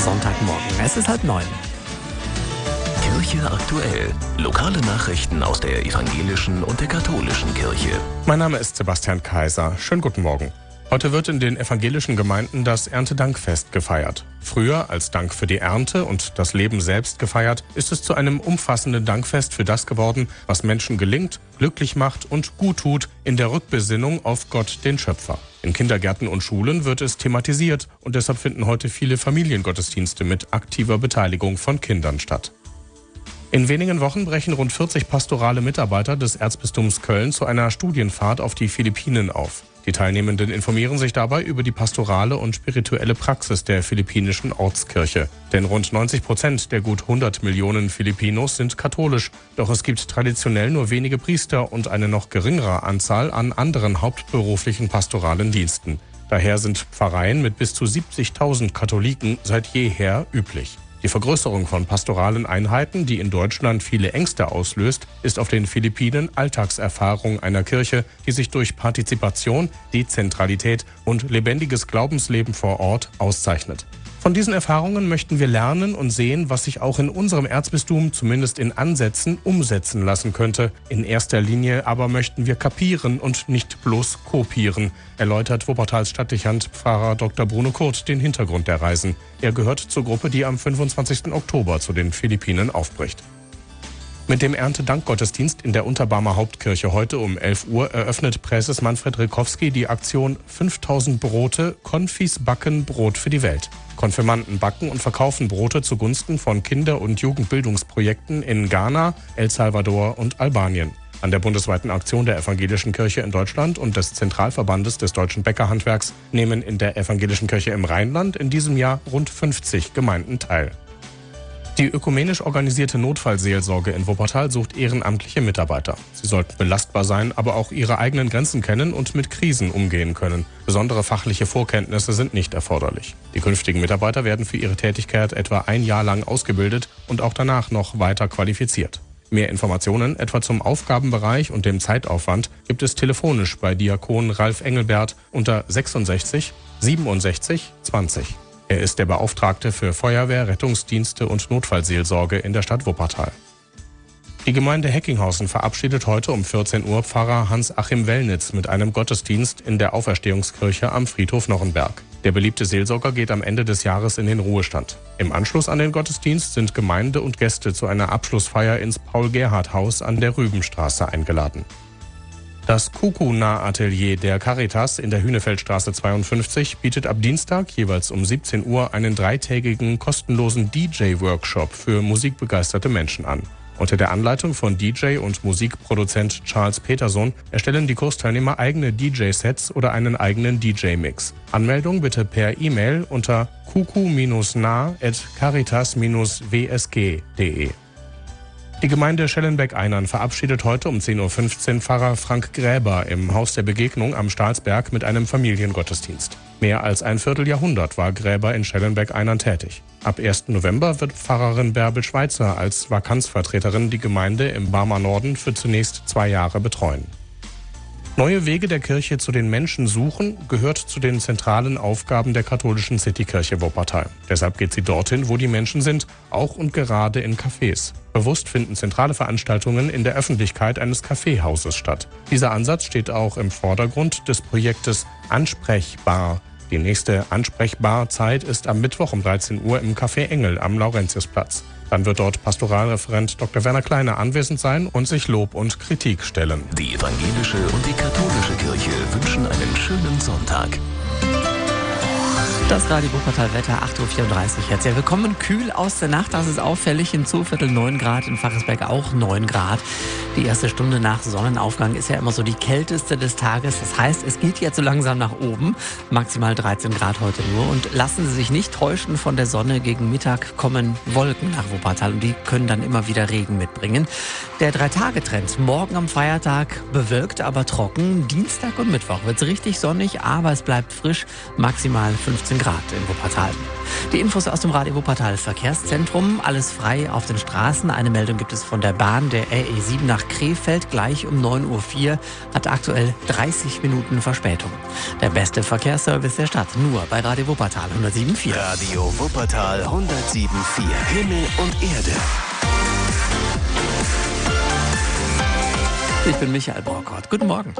Sonntagmorgen. Es ist halb neun. Kirche aktuell. Lokale Nachrichten aus der evangelischen und der katholischen Kirche. Mein Name ist Sebastian Kaiser. Schönen guten Morgen. Heute wird in den evangelischen Gemeinden das Erntedankfest gefeiert. Früher als Dank für die Ernte und das Leben selbst gefeiert, ist es zu einem umfassenden Dankfest für das geworden, was Menschen gelingt, glücklich macht und gut tut in der Rückbesinnung auf Gott, den Schöpfer. In Kindergärten und Schulen wird es thematisiert und deshalb finden heute viele Familiengottesdienste mit aktiver Beteiligung von Kindern statt. In wenigen Wochen brechen rund 40 pastorale Mitarbeiter des Erzbistums Köln zu einer Studienfahrt auf die Philippinen auf. Die Teilnehmenden informieren sich dabei über die pastorale und spirituelle Praxis der philippinischen Ortskirche. Denn rund 90 Prozent der gut 100 Millionen Filipinos sind katholisch. Doch es gibt traditionell nur wenige Priester und eine noch geringere Anzahl an anderen hauptberuflichen pastoralen Diensten. Daher sind Pfarreien mit bis zu 70.000 Katholiken seit jeher üblich. Die Vergrößerung von pastoralen Einheiten, die in Deutschland viele Ängste auslöst, ist auf den Philippinen Alltagserfahrung einer Kirche, die sich durch Partizipation, Dezentralität und lebendiges Glaubensleben vor Ort auszeichnet. Von diesen Erfahrungen möchten wir lernen und sehen, was sich auch in unserem Erzbistum zumindest in Ansätzen umsetzen lassen könnte. In erster Linie aber möchten wir kapieren und nicht bloß kopieren, erläutert Wuppertals Stadtdechant Pfarrer Dr. Bruno Kurt den Hintergrund der Reisen. Er gehört zur Gruppe, die am 25. Oktober zu den Philippinen aufbricht. Mit dem Erntedankgottesdienst in der Unterbarmer Hauptkirche heute um 11 Uhr eröffnet Präses Manfred Rikowski die Aktion 5000 Brote, Konfis backen Brot für die Welt. Konfirmanden backen und verkaufen Brote zugunsten von Kinder- und Jugendbildungsprojekten in Ghana, El Salvador und Albanien. An der bundesweiten Aktion der Evangelischen Kirche in Deutschland und des Zentralverbandes des deutschen Bäckerhandwerks nehmen in der Evangelischen Kirche im Rheinland in diesem Jahr rund 50 Gemeinden teil. Die ökumenisch organisierte Notfallseelsorge in Wuppertal sucht ehrenamtliche Mitarbeiter. Sie sollten belastbar sein, aber auch ihre eigenen Grenzen kennen und mit Krisen umgehen können. Besondere fachliche Vorkenntnisse sind nicht erforderlich. Die künftigen Mitarbeiter werden für ihre Tätigkeit etwa ein Jahr lang ausgebildet und auch danach noch weiter qualifiziert. Mehr Informationen, etwa zum Aufgabenbereich und dem Zeitaufwand, gibt es telefonisch bei Diakon Ralf Engelbert unter 66 67 20. Er ist der Beauftragte für Feuerwehr, Rettungsdienste und Notfallseelsorge in der Stadt Wuppertal. Die Gemeinde Heckinghausen verabschiedet heute um 14 Uhr Pfarrer Hans-Achim Wellnitz mit einem Gottesdienst in der Auferstehungskirche am Friedhof Nochenberg. Der beliebte Seelsorger geht am Ende des Jahres in den Ruhestand. Im Anschluss an den Gottesdienst sind Gemeinde und Gäste zu einer Abschlussfeier ins Paul-Gerhardt-Haus an der Rübenstraße eingeladen. Das Kukuna-Atelier der Caritas in der Hühnefeldstraße 52 bietet ab Dienstag jeweils um 17 Uhr einen dreitägigen kostenlosen DJ-Workshop für musikbegeisterte Menschen an. Unter der Anleitung von DJ und Musikproduzent Charles Peterson erstellen die Kursteilnehmer eigene DJ-Sets oder einen eigenen DJ-Mix. Anmeldung bitte per E-Mail unter kuku-na.caritas-wsg.de. Die Gemeinde Schellenbeck-Einern verabschiedet heute um 10.15 Uhr Pfarrer Frank Gräber im Haus der Begegnung am Stahlsberg mit einem Familiengottesdienst. Mehr als ein Vierteljahrhundert war Gräber in Schellenbeck-Einern tätig. Ab 1. November wird Pfarrerin Bärbel Schweitzer als Vakanzvertreterin die Gemeinde im Barmer Norden für zunächst zwei Jahre betreuen. Neue Wege der Kirche zu den Menschen suchen gehört zu den zentralen Aufgaben der katholischen Citykirche Wuppertal. Deshalb geht sie dorthin, wo die Menschen sind, auch und gerade in Cafés. Bewusst finden zentrale Veranstaltungen in der Öffentlichkeit eines Kaffeehauses statt. Dieser Ansatz steht auch im Vordergrund des Projektes Ansprechbar. Die nächste Ansprechbarzeit ist am Mittwoch um 13 Uhr im Café Engel am Laurentiusplatz. Dann wird dort Pastoralreferent Dr. Werner Kleiner anwesend sein und sich Lob und Kritik stellen. Die evangelische und die katholische Kirche wünschen einen schönen Sonntag. Das Radio Wuppertal Wetter 8.34 Uhr jetzt. Ja, wir kommen kühl aus der Nacht. Das ist auffällig. In Zuviertel 9 Grad, in Fachesberg auch 9 Grad. Die erste Stunde nach Sonnenaufgang ist ja immer so die kälteste des Tages. Das heißt, es geht jetzt so langsam nach oben. Maximal 13 Grad heute nur. Und lassen Sie sich nicht täuschen von der Sonne. Gegen Mittag kommen Wolken nach Wuppertal und die können dann immer wieder Regen mitbringen. Der Drei-Tage-Trend. Morgen am Feiertag bewölkt, aber trocken. Dienstag und Mittwoch wird es richtig sonnig, aber es bleibt frisch. Maximal 15 13 Grad in Wuppertal. Die Infos aus dem Radio Wuppertal Verkehrszentrum. Alles frei auf den Straßen. Eine Meldung gibt es von der Bahn der RE7 nach Krefeld. Gleich um 9.04 Uhr hat aktuell 30 Minuten Verspätung. Der beste Verkehrsservice der Stadt. Nur bei Radio Wuppertal 107.4. Radio Wuppertal 107.4. Himmel und Erde. Ich bin Michael Borkort. Guten Morgen.